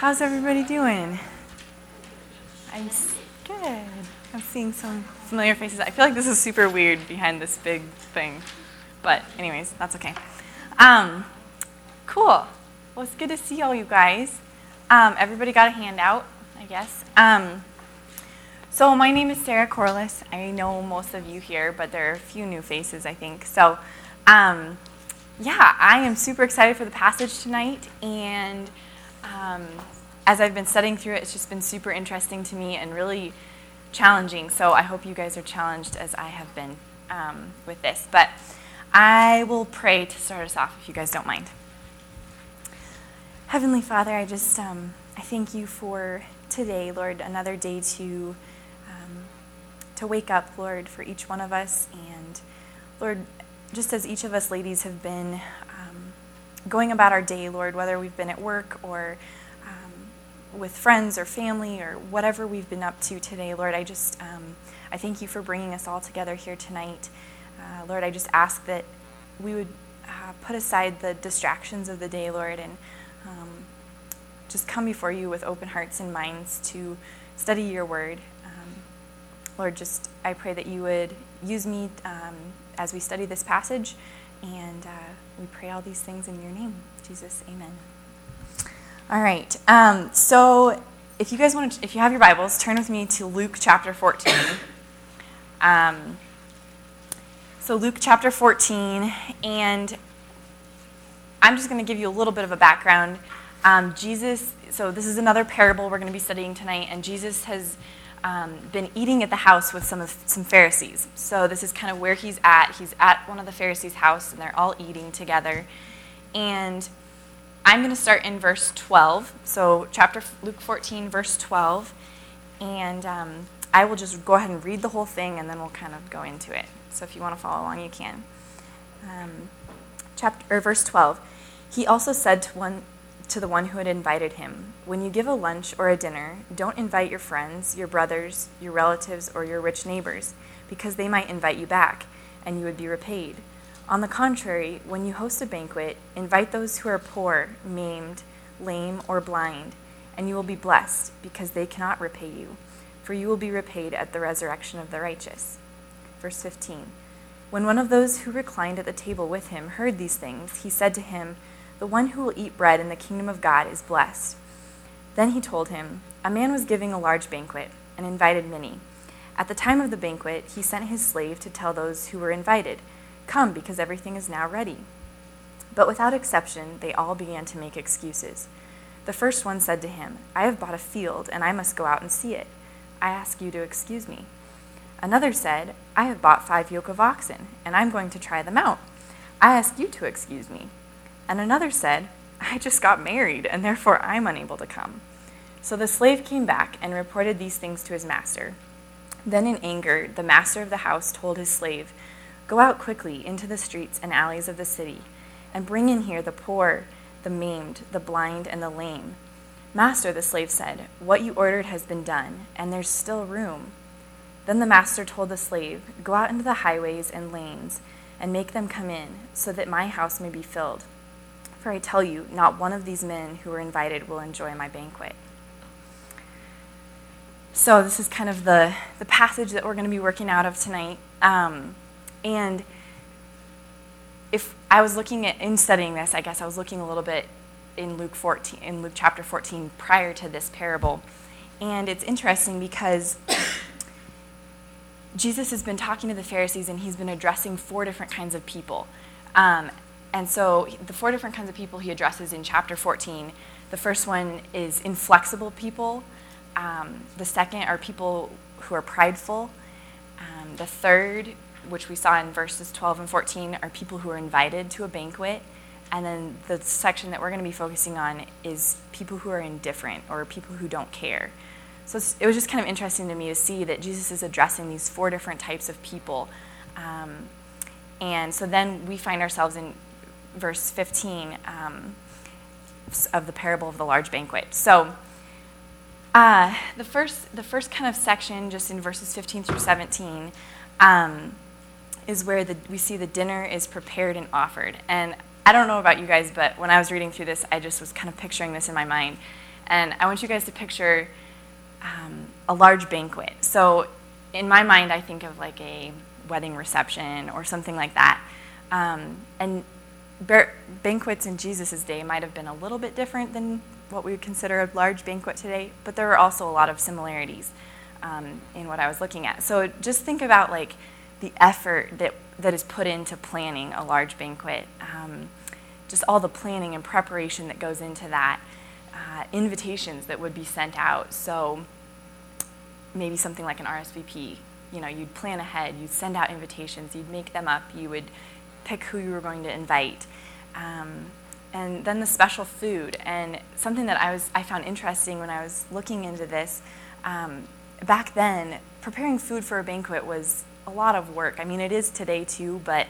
How's everybody doing? I'm good. I'm seeing some familiar faces. I feel like this is super weird behind this big thing. But, anyways, that's okay. Um, cool. Well, it's good to see all you guys. Um, everybody got a handout, I guess. Um, so, my name is Sarah Corliss. I know most of you here, but there are a few new faces, I think. So, um, yeah, I am super excited for the passage tonight. And um, as I've been studying through it, it's just been super interesting to me and really challenging. So, I hope you guys are challenged as I have been um, with this. But I will pray to start us off if you guys don't mind. Heavenly Father, I just um, I thank you for today, Lord, another day to um, to wake up, Lord, for each one of us, and Lord, just as each of us ladies have been going about our day, Lord, whether we've been at work or um, with friends or family or whatever we've been up to today, Lord, I just um, I thank you for bringing us all together here tonight. Uh, Lord, I just ask that we would uh, put aside the distractions of the day, Lord, and um, just come before you with open hearts and minds to study your word. Um, Lord, just I pray that you would use me um, as we study this passage, and uh, we pray all these things in your name. Jesus, amen. All right. Um, so if you guys want to, if you have your Bibles, turn with me to Luke chapter 14. Um, so, Luke chapter 14, and I'm just going to give you a little bit of a background. Um, Jesus, so this is another parable we're going to be studying tonight, and Jesus has um, been eating at the house with some of some Pharisees. So this is kind of where he's at. He's at one of the Pharisees' house, and they're all eating together. And I'm going to start in verse 12. So chapter Luke 14, verse 12, and um, I will just go ahead and read the whole thing, and then we'll kind of go into it. So if you want to follow along, you can. Um, chapter or verse 12. He also said to one to the one who had invited him, "When you give a lunch or a dinner, don't invite your friends, your brothers, your relatives, or your rich neighbors, because they might invite you back, and you would be repaid. On the contrary, when you host a banquet, invite those who are poor, maimed, lame, or blind, and you will be blessed, because they cannot repay you, for you will be repaid at the resurrection of the righteous." Verse 15. When one of those who reclined at the table with him heard these things, he said to him, The one who will eat bread in the kingdom of God is blessed. Then he told him, A man was giving a large banquet and invited many. At the time of the banquet, he sent his slave to tell those who were invited, Come, because everything is now ready. But without exception, they all began to make excuses. The first one said to him, I have bought a field, and I must go out and see it. I ask you to excuse me. Another said, I have bought five yoke of oxen, and I'm going to try them out. I ask you to excuse me. And another said, I just got married, and therefore I'm unable to come. So the slave came back and reported these things to his master. Then, in anger, the master of the house told his slave, Go out quickly into the streets and alleys of the city, and bring in here the poor, the maimed, the blind, and the lame. Master, the slave said, What you ordered has been done, and there's still room. Then the master told the slave, Go out into the highways and lanes, and make them come in, so that my house may be filled. For I tell you, not one of these men who were invited will enjoy my banquet. So, this is kind of the, the passage that we're going to be working out of tonight. Um, and if I was looking at, in studying this, I guess I was looking a little bit in Luke 14, in Luke chapter 14 prior to this parable. And it's interesting because Jesus has been talking to the Pharisees and he's been addressing four different kinds of people. Um, and so the four different kinds of people he addresses in chapter 14 the first one is inflexible people, um, the second are people who are prideful, um, the third, which we saw in verses 12 and 14, are people who are invited to a banquet. And then the section that we're going to be focusing on is people who are indifferent or people who don't care. So it was just kind of interesting to me to see that Jesus is addressing these four different types of people. Um, and so then we find ourselves in verse 15 um, of the parable of the large banquet. So uh, the first, the first kind of section, just in verses 15 through 17, um, is where the, we see the dinner is prepared and offered. And I don't know about you guys, but when I was reading through this, I just was kind of picturing this in my mind. And I want you guys to picture um, a large banquet. So, in my mind, I think of like a wedding reception or something like that. Um, and banquets in Jesus' day might have been a little bit different than what we would consider a large banquet today, but there are also a lot of similarities um, in what I was looking at. So just think about like the effort that, that is put into planning a large banquet, um, just all the planning and preparation that goes into that, uh, invitations that would be sent out. So maybe something like an RSVP. You know, you'd plan ahead, you'd send out invitations, you'd make them up, you would pick who you were going to invite. Um, and then the special food and something that I was I found interesting when I was looking into this um, back then preparing food for a banquet was a lot of work. I mean it is today too, but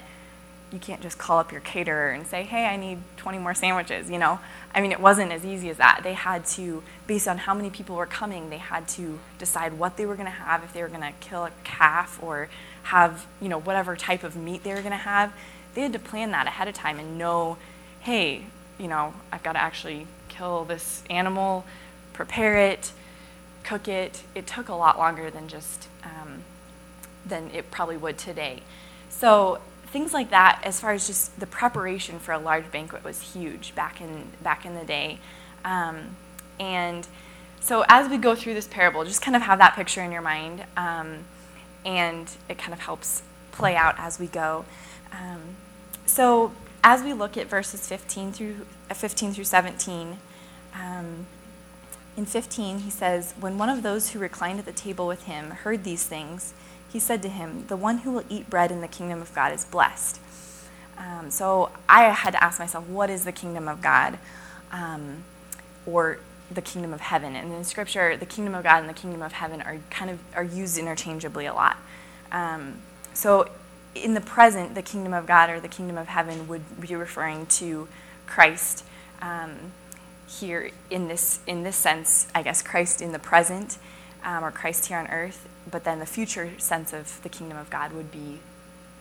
you can't just call up your caterer and say, "Hey, I need 20 more sandwiches," you know? I mean, it wasn't as easy as that. They had to based on how many people were coming, they had to decide what they were going to have if they were going to kill a calf or have, you know, whatever type of meat they were going to have. They had to plan that ahead of time and know hey, you know, I've got to actually kill this animal, prepare it, cook it. It took a lot longer than just um, than it probably would today. So things like that, as far as just the preparation for a large banquet, was huge back in back in the day. Um, and so as we go through this parable, just kind of have that picture in your mind, um, and it kind of helps play out as we go. Um, so as we look at verses 15 through, uh, 15 through 17, um, in 15 he says, When one of those who reclined at the table with him heard these things, he said to him, The one who will eat bread in the kingdom of God is blessed. Um, so I had to ask myself, What is the kingdom of God? Um, or the kingdom of heaven. And in Scripture, the kingdom of God and the kingdom of heaven are kind of are used interchangeably a lot. Um, so in the present, the kingdom of God or the kingdom of heaven would be referring to Christ. Um, here in this in this sense, I guess Christ in the present, um, or Christ here on earth. But then the future sense of the kingdom of God would be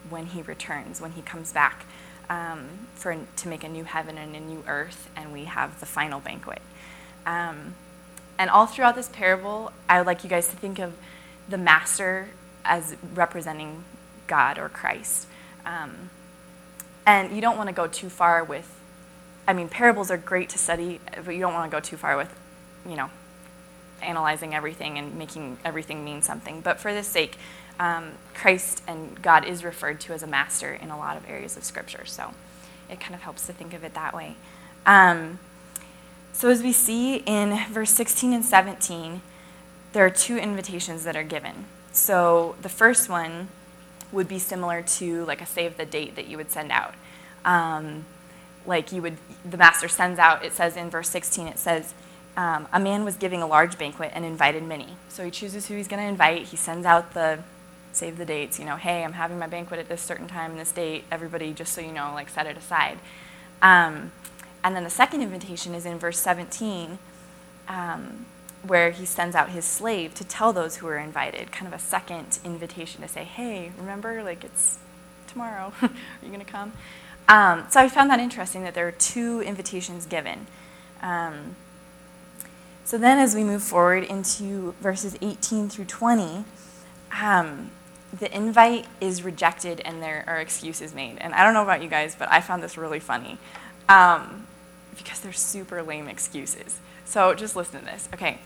when He returns, when He comes back um, for to make a new heaven and a new earth, and we have the final banquet. Um, and all throughout this parable, I would like you guys to think of the master as representing God or Christ. Um, and you don't want to go too far with, I mean, parables are great to study, but you don't want to go too far with, you know, analyzing everything and making everything mean something. But for this sake, um, Christ and God is referred to as a master in a lot of areas of Scripture. So it kind of helps to think of it that way. Um, so as we see in verse 16 and 17, there are two invitations that are given. So the first one would be similar to like a save the date that you would send out. Um, like you would, the master sends out, it says in verse 16, it says, um, a man was giving a large banquet and invited many. So he chooses who he's going to invite. He sends out the save the dates, you know, hey, I'm having my banquet at this certain time, this date. Everybody, just so you know, like set it aside. Um, and then the second invitation is in verse 17. Um, where he sends out his slave to tell those who are invited, kind of a second invitation to say, hey, remember, like it's tomorrow. are you going to come? Um, so I found that interesting that there are two invitations given. Um, so then, as we move forward into verses 18 through 20, um, the invite is rejected and there are excuses made. And I don't know about you guys, but I found this really funny um, because they're super lame excuses. So just listen to this. Okay.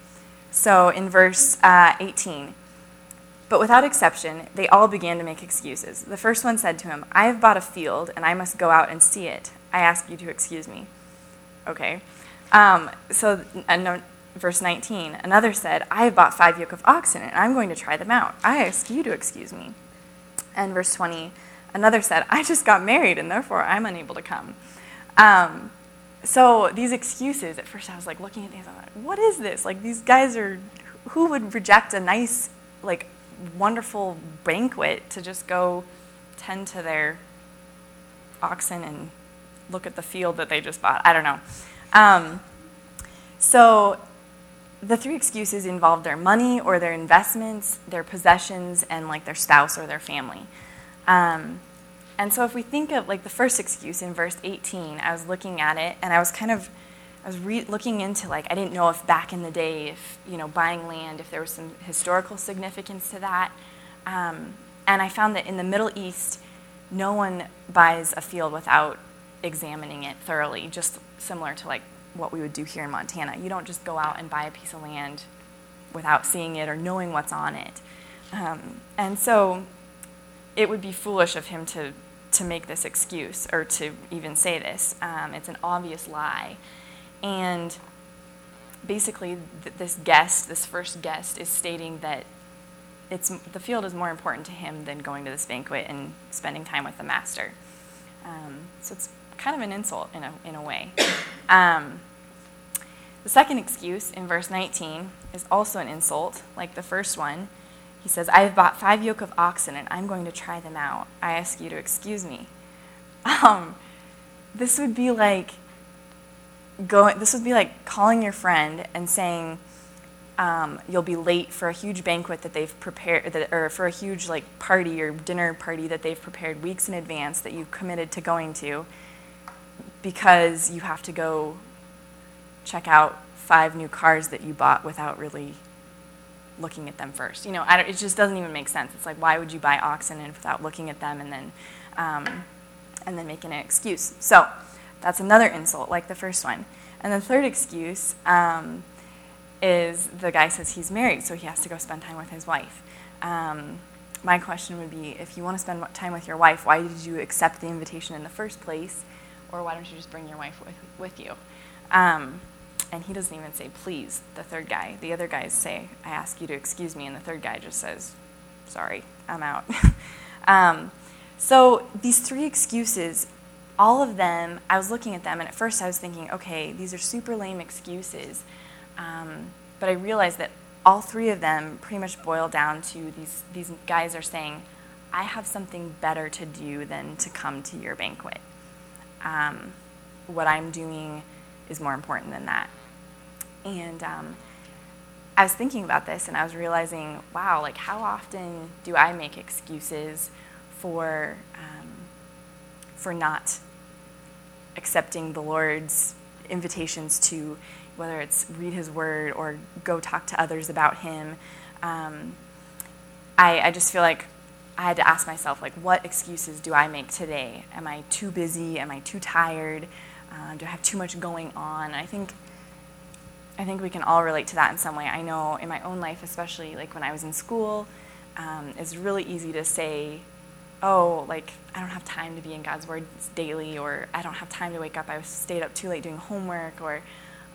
So in verse uh, 18, but without exception, they all began to make excuses. The first one said to him, I have bought a field, and I must go out and see it. I ask you to excuse me. Okay. Um, so, uh, verse 19, another said, I have bought five yoke of oxen, and I'm going to try them out. I ask you to excuse me. And verse 20, another said, I just got married, and therefore I'm unable to come. Um, so these excuses, at first I was like looking at these, I'm like, what is this? Like these guys are, who would reject a nice, like wonderful banquet to just go tend to their oxen and look at the field that they just bought? I don't know. Um, so the three excuses involve their money or their investments, their possessions, and like their spouse or their family. Um, and so if we think of like the first excuse in verse 18, I was looking at it and I was kind of I was re- looking into like I didn't know if back in the day if you know buying land if there was some historical significance to that, um, and I found that in the Middle East, no one buys a field without examining it thoroughly, just similar to like what we would do here in Montana. You don't just go out and buy a piece of land without seeing it or knowing what's on it, um, and so it would be foolish of him to to make this excuse or to even say this. Um, it's an obvious lie. And basically, th- this guest, this first guest, is stating that it's, the field is more important to him than going to this banquet and spending time with the master. Um, so it's kind of an insult in a, in a way. Um, the second excuse in verse 19 is also an insult, like the first one. He says, I have bought five yoke of oxen and I'm going to try them out. I ask you to excuse me. Um, this would be like going, this would be like calling your friend and saying, um, you'll be late for a huge banquet that they've prepared, that, or for a huge like party or dinner party that they've prepared weeks in advance that you've committed to going to, because you have to go check out five new cars that you bought without really looking at them first. You know, it just doesn't even make sense. It's like, why would you buy oxen without looking at them and then, um, and then making an excuse? So that's another insult, like the first one. And the third excuse um, is the guy says he's married, so he has to go spend time with his wife. Um, my question would be, if you want to spend time with your wife, why did you accept the invitation in the first place, or why don't you just bring your wife with, with you? And he doesn't even say please the third guy. The other guys say i ask you to excuse me and the third guy just says sorry i'm out. Um, so these three excuses all of them i was looking at them and at first i was thinking okay these are super lame excuses. Um, but i realized that all three of them pretty much boil down to these, these guys are saying i have something better to do than to come to your banquet. Um, what i'm doing is more important than that and um, I was thinking about this and I was realizing, wow, like how often do I make excuses for, um, for not accepting the Lord's invitations to whether it's read his word or go talk to others about him. Um, I, I just feel like I had to ask myself, like, what excuses do I make today? Am I too busy? Am I too tired? Uh, do I have too much going on? I think I think we can all relate to that in some way. I know in my own life, especially like when I was in school, um, it's really easy to say, oh, like I don't have time to be in God's Word daily, or I don't have time to wake up. I stayed up too late doing homework, or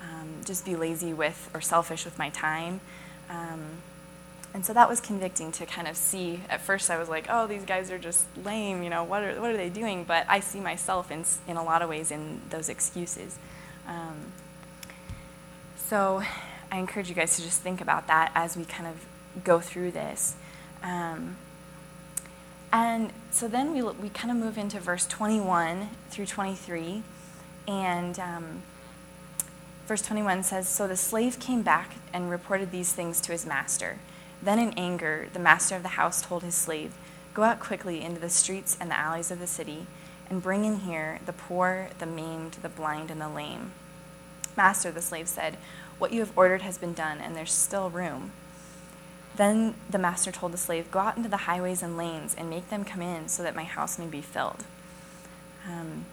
um, just be lazy with or selfish with my time. Um, and so that was convicting to kind of see. At first, I was like, oh, these guys are just lame, you know, what are, what are they doing? But I see myself in, in a lot of ways in those excuses. Um, so I encourage you guys to just think about that as we kind of go through this. Um, and so then we, we kind of move into verse 21 through 23. And um, verse 21 says So the slave came back and reported these things to his master. Then, in anger, the master of the house told his slave, Go out quickly into the streets and the alleys of the city, and bring in here the poor, the maimed, the blind, and the lame. Master, the slave said, What you have ordered has been done, and there's still room. Then the master told the slave, Go out into the highways and lanes and make them come in so that my house may be filled. Um,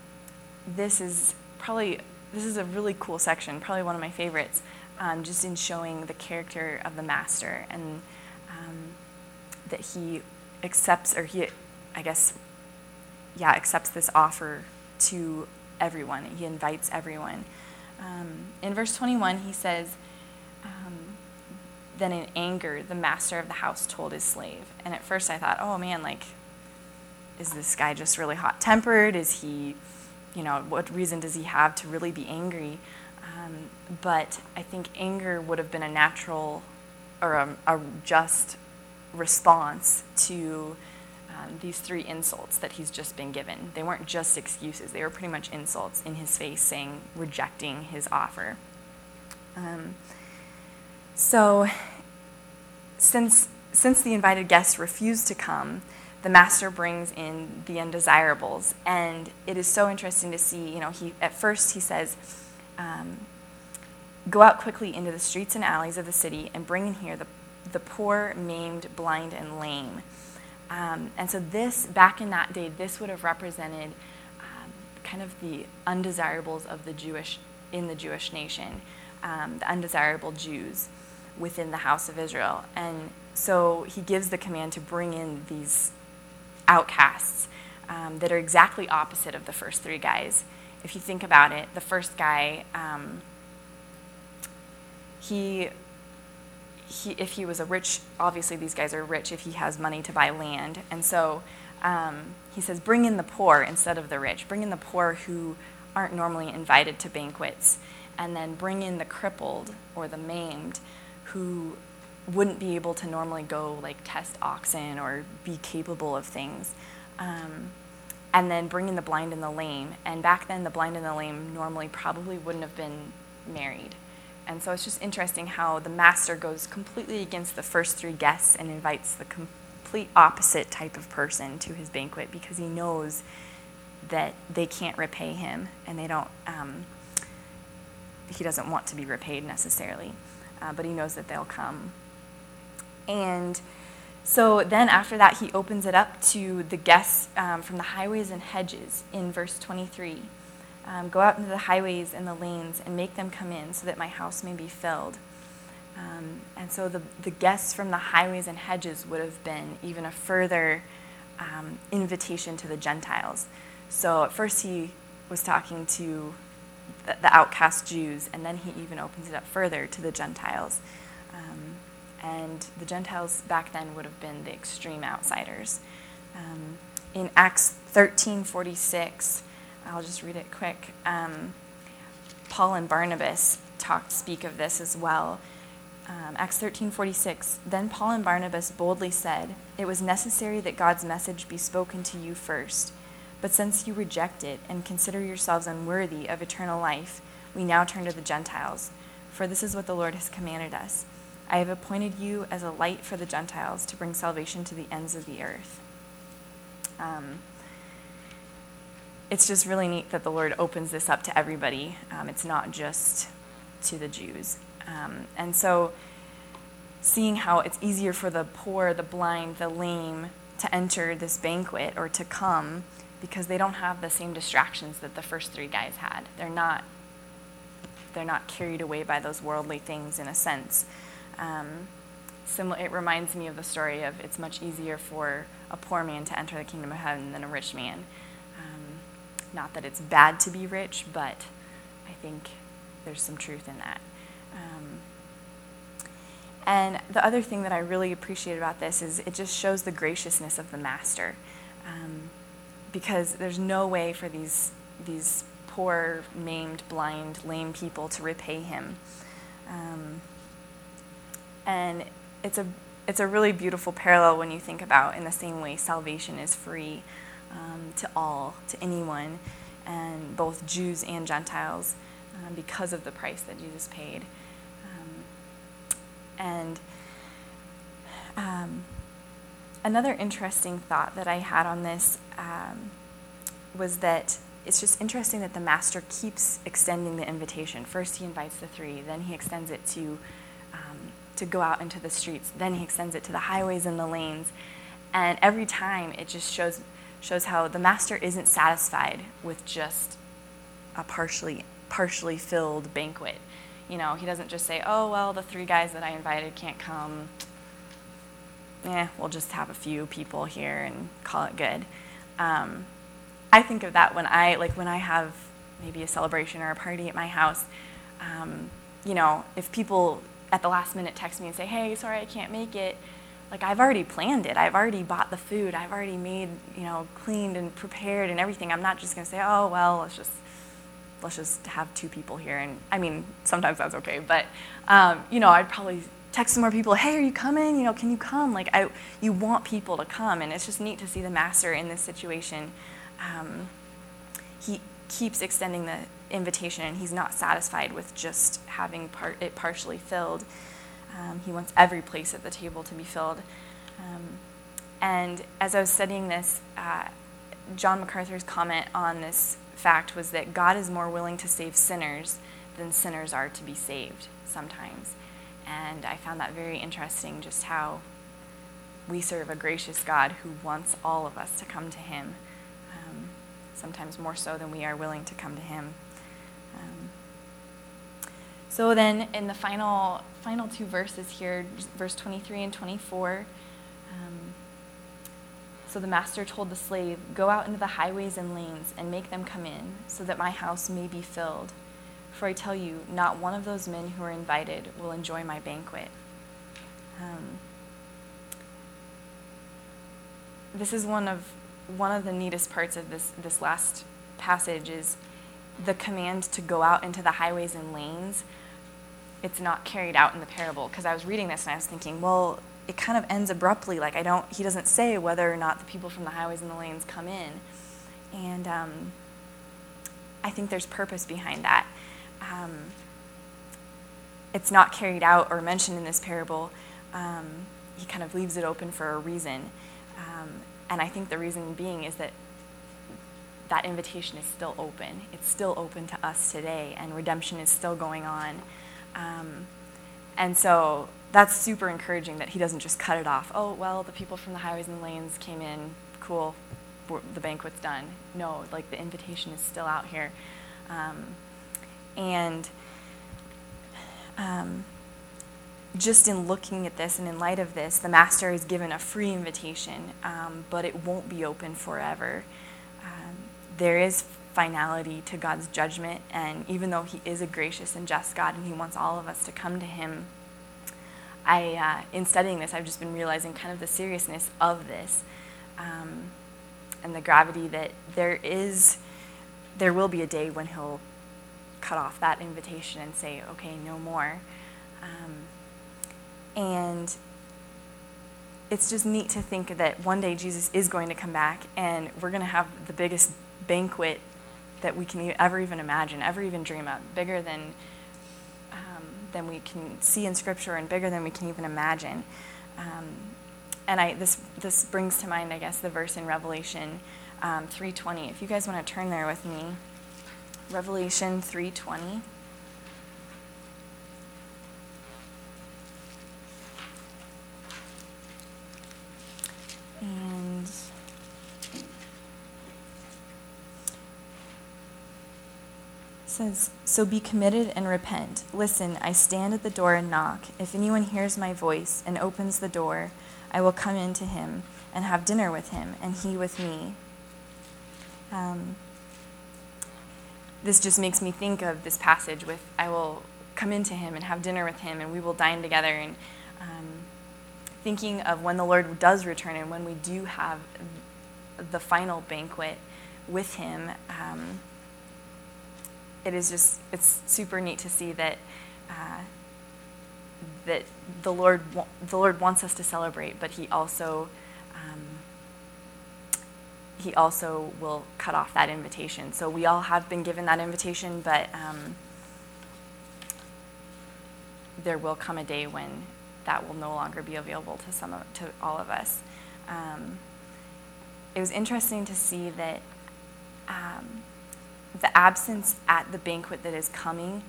this is probably this is a really cool section, probably one of my favorites, um, just in showing the character of the master and um, that he accepts, or he, I guess, yeah, accepts this offer to everyone. He invites everyone. Um, in verse 21, he says, um, Then in anger, the master of the house told his slave. And at first I thought, oh man, like, is this guy just really hot tempered? Is he, you know, what reason does he have to really be angry? Um, but I think anger would have been a natural or a, a just response to um, these three insults that he's just been given. They weren't just excuses, they were pretty much insults in his face, saying, rejecting his offer. Um, so, since, since the invited guests refused to come, the master brings in the undesirables. And it is so interesting to see, you know, he, at first he says, um, Go out quickly into the streets and alleys of the city and bring in here the, the poor, maimed, blind, and lame. Um, and so, this, back in that day, this would have represented um, kind of the undesirables of the Jewish, in the Jewish nation, um, the undesirable Jews within the house of Israel. And so, he gives the command to bring in these outcasts um, that are exactly opposite of the first three guys. If you think about it, the first guy, um, he he, if he was a rich, obviously these guys are rich if he has money to buy land. And so um, he says, bring in the poor instead of the rich. Bring in the poor who aren't normally invited to banquets. And then bring in the crippled or the maimed who wouldn't be able to normally go like test oxen or be capable of things. Um, and then bring in the blind and the lame. And back then, the blind and the lame normally probably wouldn't have been married. And so it's just interesting how the master goes completely against the first three guests and invites the complete opposite type of person to his banquet because he knows that they can't repay him and they don't, um, he doesn't want to be repaid necessarily, uh, but he knows that they'll come. And so then after that, he opens it up to the guests um, from the highways and hedges in verse 23. Um, go out into the highways and the lanes and make them come in so that my house may be filled. Um, and so the, the guests from the highways and hedges would have been even a further um, invitation to the Gentiles. So at first he was talking to the, the, outcast Jews, and then he even opens it up further to the Gentiles. Um, and the Gentiles back then would have been the extreme outsiders. Um, in Acts 13 46, I'll just read it quick. Um, Paul and Barnabas talk, speak of this as well. Um, Acts 13:46. Then Paul and Barnabas boldly said, "It was necessary that God's message be spoken to you first. But since you reject it and consider yourselves unworthy of eternal life, we now turn to the Gentiles. For this is what the Lord has commanded us: I have appointed you as a light for the Gentiles to bring salvation to the ends of the earth." Um, it's just really neat that the Lord opens this up to everybody. Um, it's not just to the Jews. Um, and so, seeing how it's easier for the poor, the blind, the lame to enter this banquet or to come because they don't have the same distractions that the first three guys had. They're not they're not carried away by those worldly things in a sense. Um, similar, it reminds me of the story of it's much easier for a poor man to enter the kingdom of heaven than a rich man. Not that it's bad to be rich, but I think there's some truth in that. Um, and the other thing that I really appreciate about this is it just shows the graciousness of the master. Um, because there's no way for these, these poor, maimed, blind, lame people to repay him. Um, and it's a, it's a really beautiful parallel when you think about in the same way salvation is free um, to all, to anyone, and both Jews and Gentiles, um, because of the price that Jesus paid. Um, and um, another interesting thought that I had on this um, was that it's just interesting that the master keeps extending the invitation. First, he invites the three, then he extends it to to go out into the streets, then he extends it to the highways and the lanes, and every time it just shows shows how the master isn't satisfied with just a partially partially filled banquet. You know, he doesn't just say, "Oh well, the three guys that I invited can't come. Yeah, we'll just have a few people here and call it good." Um, I think of that when I like when I have maybe a celebration or a party at my house. Um, you know, if people at the last minute text me and say, "Hey, sorry I can't make it," like I've already planned it. I've already bought the food. I've already made, you know, cleaned and prepared and everything. I'm not just going to say, "Oh, well, let's just let's just have two people here." And I mean, sometimes that's okay, but um, you know, I'd probably text some more people, "Hey, are you coming? You know, can you come?" Like I you want people to come, and it's just neat to see the master in this situation. Um, he keeps extending the invitation, and he's not satisfied with just having part, it partially filled. Um, he wants every place at the table to be filled. Um, and as I was studying this, uh, John MacArthur's comment on this fact was that God is more willing to save sinners than sinners are to be saved sometimes. And I found that very interesting just how we serve a gracious God who wants all of us to come to Him, um, sometimes more so than we are willing to come to Him. So then, in the final final two verses here, verse 23 and 24. Um, so the master told the slave, Go out into the highways and lanes and make them come in, so that my house may be filled. For I tell you, not one of those men who are invited will enjoy my banquet. Um, this is one of one of the neatest parts of this this last passage is the command to go out into the highways and lanes. It's not carried out in the parable because I was reading this and I was thinking, well, it kind of ends abruptly. Like I don't, he doesn't say whether or not the people from the highways and the lanes come in, and um, I think there's purpose behind that. Um, it's not carried out or mentioned in this parable. Um, he kind of leaves it open for a reason. Um, and I think the reason being is that that invitation is still open. It's still open to us today, and redemption is still going on. Um, and so that's super encouraging that he doesn't just cut it off. Oh, well, the people from the highways and lanes came in, cool, the banquet's done. No, like the invitation is still out here. Um, and um, just in looking at this and in light of this, the master is given a free invitation, um, but it won't be open forever. Um, there is finality to God's judgment, and even though He is a gracious and just God and He wants all of us to come to Him, I, uh, in studying this, I've just been realizing kind of the seriousness of this um, and the gravity that there is, there will be a day when He'll cut off that invitation and say, okay, no more. Um, and it's just neat to think that one day Jesus is going to come back and we're going to have the biggest banquet that we can ever even imagine, ever even dream of, bigger than um, than we can see in Scripture and bigger than we can even imagine. Um, and I, this this brings to mind, I guess, the verse in Revelation um, 3:20. If you guys want to turn there with me, Revelation 3:20. Says, So be committed and repent. Listen, I stand at the door and knock. If anyone hears my voice and opens the door, I will come in to him and have dinner with him, and he with me. Um, this just makes me think of this passage with, I will come into him and have dinner with him, and we will dine together. And um, thinking of when the Lord does return and when we do have the final banquet with him. Um, it is just it's super neat to see that uh, that the Lord the Lord wants us to celebrate, but He also um, He also will cut off that invitation. So we all have been given that invitation, but um, there will come a day when that will no longer be available to some of, to all of us. Um, it was interesting to see that um, the absence at the banquet that is coming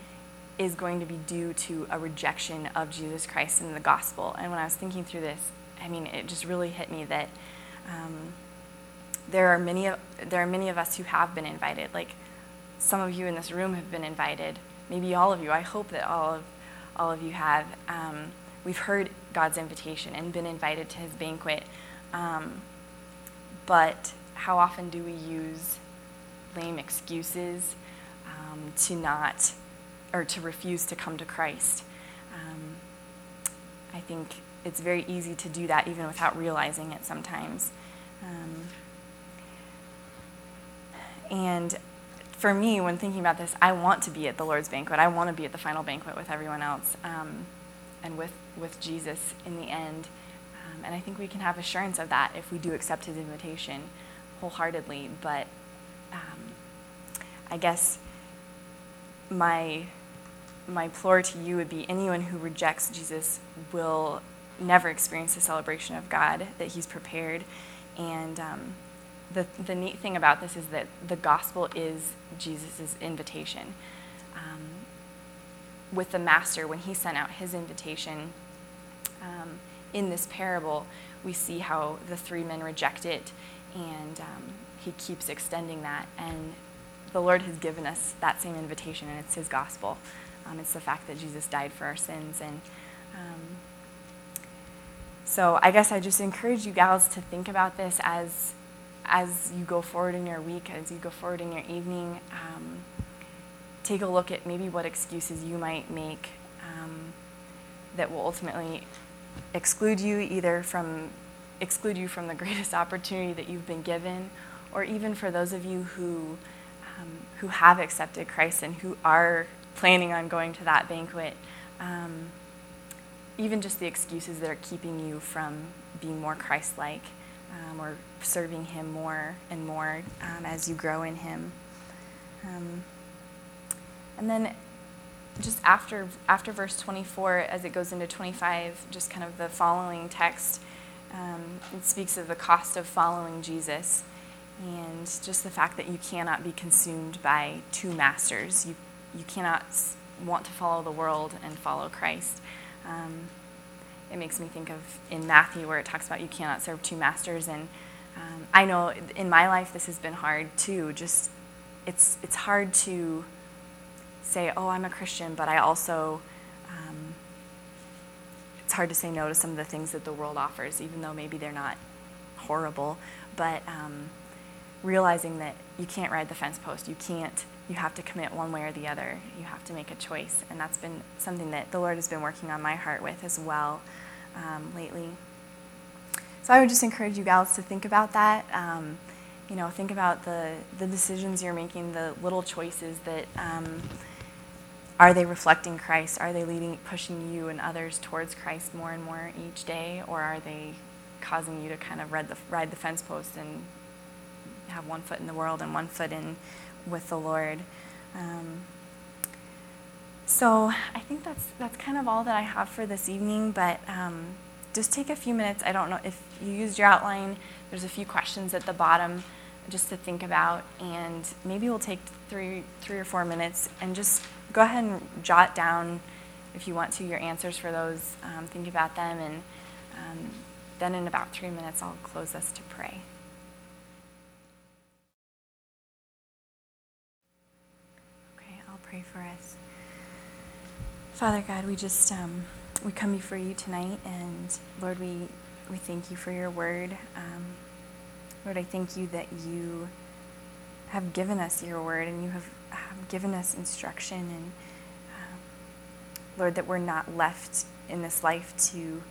is going to be due to a rejection of Jesus Christ and the gospel. And when I was thinking through this, I mean, it just really hit me that um, there are many of, there are many of us who have been invited. Like some of you in this room have been invited. Maybe all of you. I hope that all of all of you have. Um, we've heard God's invitation and been invited to His banquet. Um, but how often do we use lame excuses um, to not or to refuse to come to Christ. Um, I think it's very easy to do that even without realizing it sometimes. Um, and for me, when thinking about this, I want to be at the Lord's banquet. I want to be at the final banquet with everyone else um, and with, with Jesus in the end. Um, and I think we can have assurance of that if we do accept his invitation wholeheartedly. But um, I guess my my plea to you would be anyone who rejects Jesus will never experience the celebration of God that He's prepared. And um, the the neat thing about this is that the gospel is Jesus' invitation. Um, with the master when he sent out his invitation. Um, in this parable, we see how the three men reject it, and um, he keeps extending that. And the Lord has given us that same invitation, and it's his gospel. Um, it's the fact that Jesus died for our sins. And um, so I guess I just encourage you gals to think about this as as you go forward in your week, as you go forward in your evening. Um, take a look at maybe what excuses you might make um, that will ultimately exclude you either from exclude you from the greatest opportunity that you've been given, or even for those of you who um, who have accepted Christ and who are planning on going to that banquet. Um, even just the excuses that are keeping you from being more Christ-like um, or serving Him more and more um, as you grow in Him. Um, and then just after after verse 24, as it goes into 25, just kind of the following text, um, it speaks of the cost of following Jesus, and just the fact that you cannot be consumed by two masters. You you cannot want to follow the world and follow Christ. Um, it makes me think of in Matthew where it talks about you cannot serve two masters, and um, I know in my life this has been hard too. Just it's it's hard to say, oh, I'm a Christian, but I also, um, it's hard to say no to some of the things that the world offers, even though maybe they're not horrible. But um, realizing that you can't ride the fence post, you can't, you have to commit one way or the other. You have to make a choice. And that's been something that the Lord has been working on my heart with as well um, lately. So I would just encourage you gals to think about that. Um, you know, think about the, the decisions you're making, the little choices that um, are they reflecting Christ? Are they leading, pushing you and others towards Christ more and more each day, or are they causing you to kind of ride the, ride the fence post and have one foot in the world and one foot in with the Lord? Um, so I think that's that's kind of all that I have for this evening. But um, just take a few minutes. I don't know if you used your outline. There's a few questions at the bottom just to think about, and maybe we'll take three three or four minutes and just go ahead and jot down, if you want to, your answers for those. Um, think about them, and um, then in about three minutes, I'll close us to pray. Pray for us. Father God, we just um, we come before you tonight, and Lord, we we thank you for your word. Um, Lord, I thank you that you have given us your word, and you have um, given us instruction and um, Lord that we're not left in this life to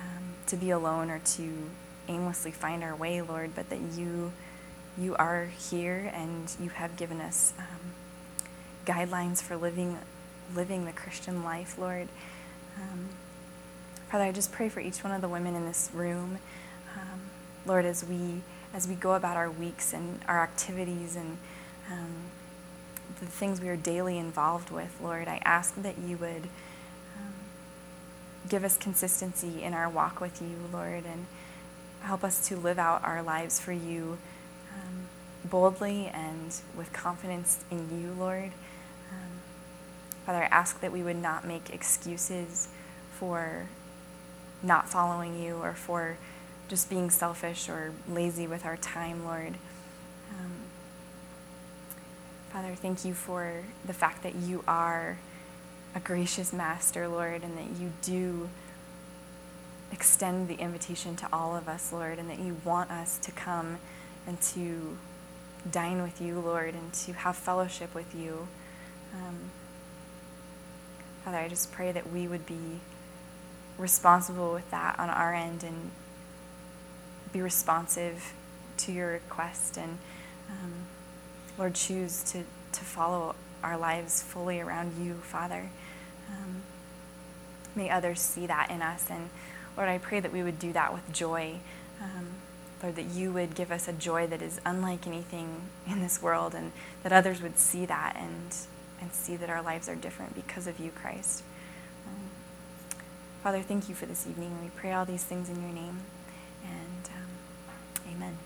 um, to be alone or to aimlessly find our way, Lord, but that you you are here and you have given us um, guidelines for living living the Christian life, Lord. Um, Father, I just pray for each one of the women in this room, um, Lord, as we as we go about our weeks and our activities and um, the things we are daily involved with, Lord, I ask that you would um, give us consistency in our walk with you, Lord, and help us to live out our lives for you um, boldly and with confidence in you, Lord. Um, Father, I ask that we would not make excuses for not following you or for just being selfish or lazy with our time, Lord. Father, thank you for the fact that you are a gracious master, Lord, and that you do extend the invitation to all of us, Lord, and that you want us to come and to dine with you, Lord, and to have fellowship with you. Um, Father, I just pray that we would be responsible with that on our end and be responsive to your request and um, Lord, choose to, to follow our lives fully around you, Father. Um, may others see that in us. And Lord, I pray that we would do that with joy. Um, Lord, that you would give us a joy that is unlike anything in this world, and that others would see that and, and see that our lives are different because of you, Christ. Um, Father, thank you for this evening. We pray all these things in your name. And um, amen.